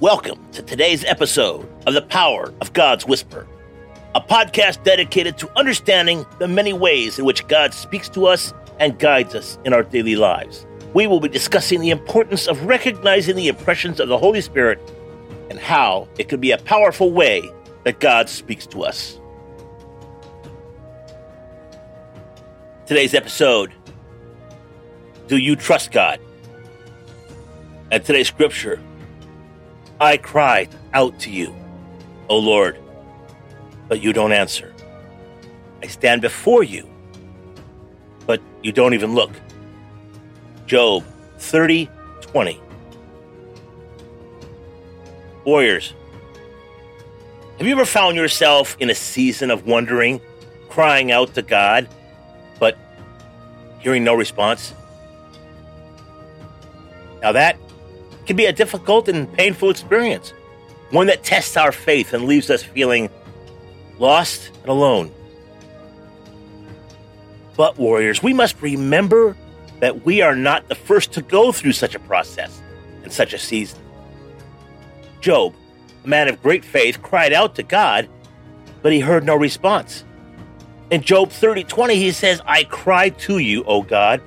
Welcome to today's episode of The Power of God's Whisper, a podcast dedicated to understanding the many ways in which God speaks to us and guides us in our daily lives. We will be discussing the importance of recognizing the impressions of the Holy Spirit and how it can be a powerful way that God speaks to us. Today's episode Do you trust God? And today's scripture I cried out to you, O Lord, but you don't answer. I stand before you, but you don't even look. Job 30 20. Warriors, have you ever found yourself in a season of wondering, crying out to God, but hearing no response? Now that can be a difficult and painful experience, one that tests our faith and leaves us feeling lost and alone. But, warriors, we must remember that we are not the first to go through such a process and such a season. Job, a man of great faith, cried out to God, but he heard no response. In Job 30 20, he says, I cry to you, O God,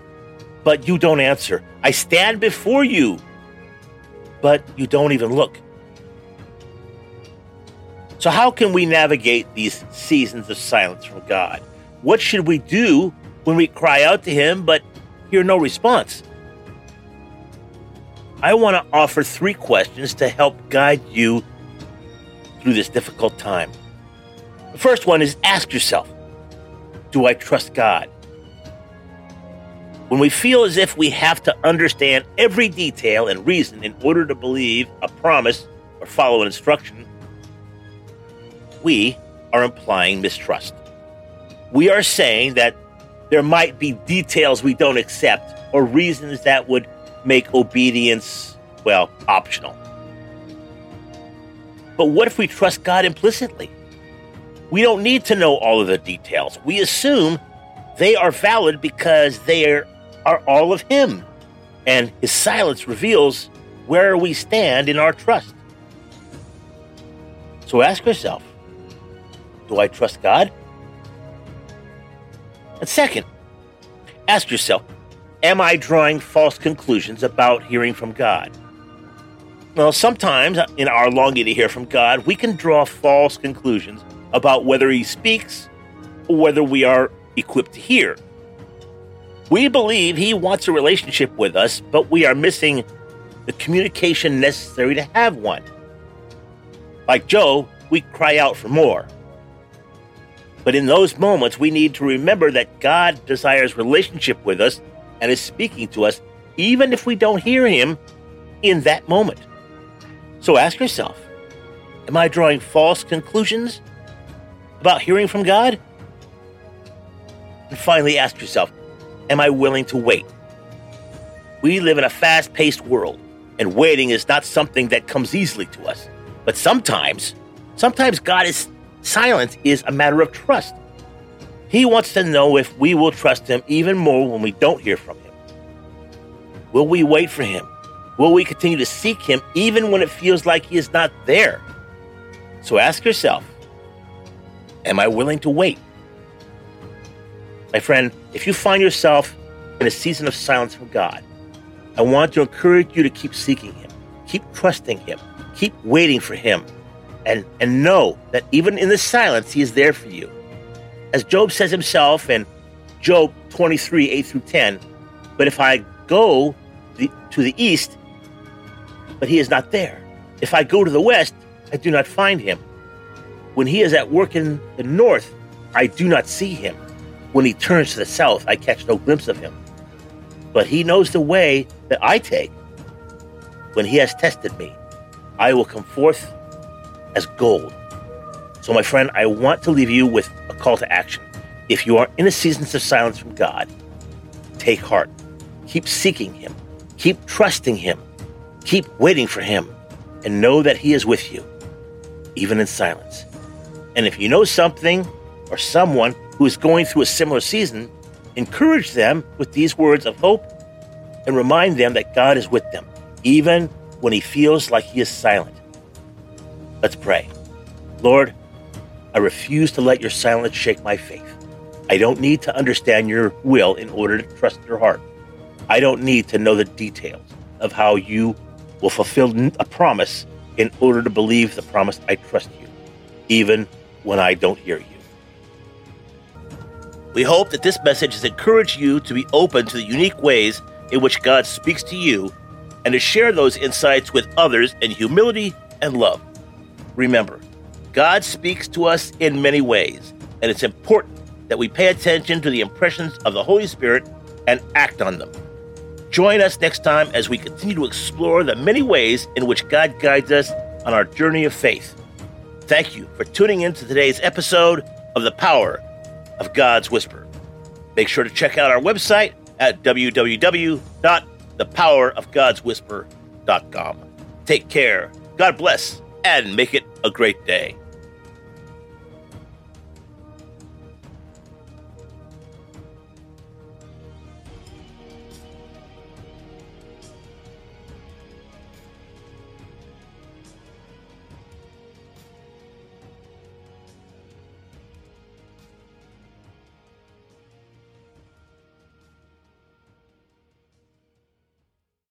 but you don't answer. I stand before you, but you don't even look. So, how can we navigate these seasons of silence from God? What should we do when we cry out to Him but hear no response? I want to offer three questions to help guide you through this difficult time. The first one is ask yourself Do I trust God? When we feel as if we have to understand every detail and reason in order to believe a promise or follow an instruction, we are implying mistrust. We are saying that there might be details we don't accept or reasons that would make obedience, well, optional. But what if we trust God implicitly? We don't need to know all of the details. We assume they are valid because they are are all of Him, and His silence reveals where we stand in our trust. So ask yourself Do I trust God? And second, ask yourself Am I drawing false conclusions about hearing from God? Well, sometimes in our longing to hear from God, we can draw false conclusions about whether He speaks or whether we are equipped to hear. We believe he wants a relationship with us, but we are missing the communication necessary to have one. Like Job, we cry out for more. But in those moments, we need to remember that God desires relationship with us and is speaking to us, even if we don't hear him in that moment. So ask yourself Am I drawing false conclusions about hearing from God? And finally, ask yourself am I willing to wait? We live in a fast paced world, and waiting is not something that comes easily to us. But sometimes, sometimes God is silent is a matter of trust. He wants to know if we will trust Him even more when we don't hear from Him. Will we wait for Him? Will we continue to seek Him even when it feels like He is not there? So ask yourself Am I willing to wait? My friend, if you find yourself in a season of silence from God, I want to encourage you to keep seeking Him, keep trusting Him, keep waiting for Him, and, and know that even in the silence, He is there for you. As Job says himself in Job 23 8 through 10, but if I go the, to the east, but He is not there. If I go to the west, I do not find Him. When He is at work in the north, I do not see Him. When he turns to the south, I catch no glimpse of him. But he knows the way that I take. When he has tested me, I will come forth as gold. So, my friend, I want to leave you with a call to action. If you are in a season of silence from God, take heart. Keep seeking Him. Keep trusting Him. Keep waiting for Him. And know that He is with you, even in silence. And if you know something or someone who is going through a similar season, encourage them with these words of hope and remind them that God is with them, even when he feels like he is silent. Let's pray. Lord, I refuse to let your silence shake my faith. I don't need to understand your will in order to trust your heart. I don't need to know the details of how you will fulfill a promise in order to believe the promise I trust you, even when I don't hear you. We hope that this message has encouraged you to be open to the unique ways in which God speaks to you and to share those insights with others in humility and love. Remember, God speaks to us in many ways, and it's important that we pay attention to the impressions of the Holy Spirit and act on them. Join us next time as we continue to explore the many ways in which God guides us on our journey of faith. Thank you for tuning in to today's episode of The Power of God's Whisper. Make sure to check out our website at www.thepowerofgodswhisper.com. Take care, God bless, and make it a great day.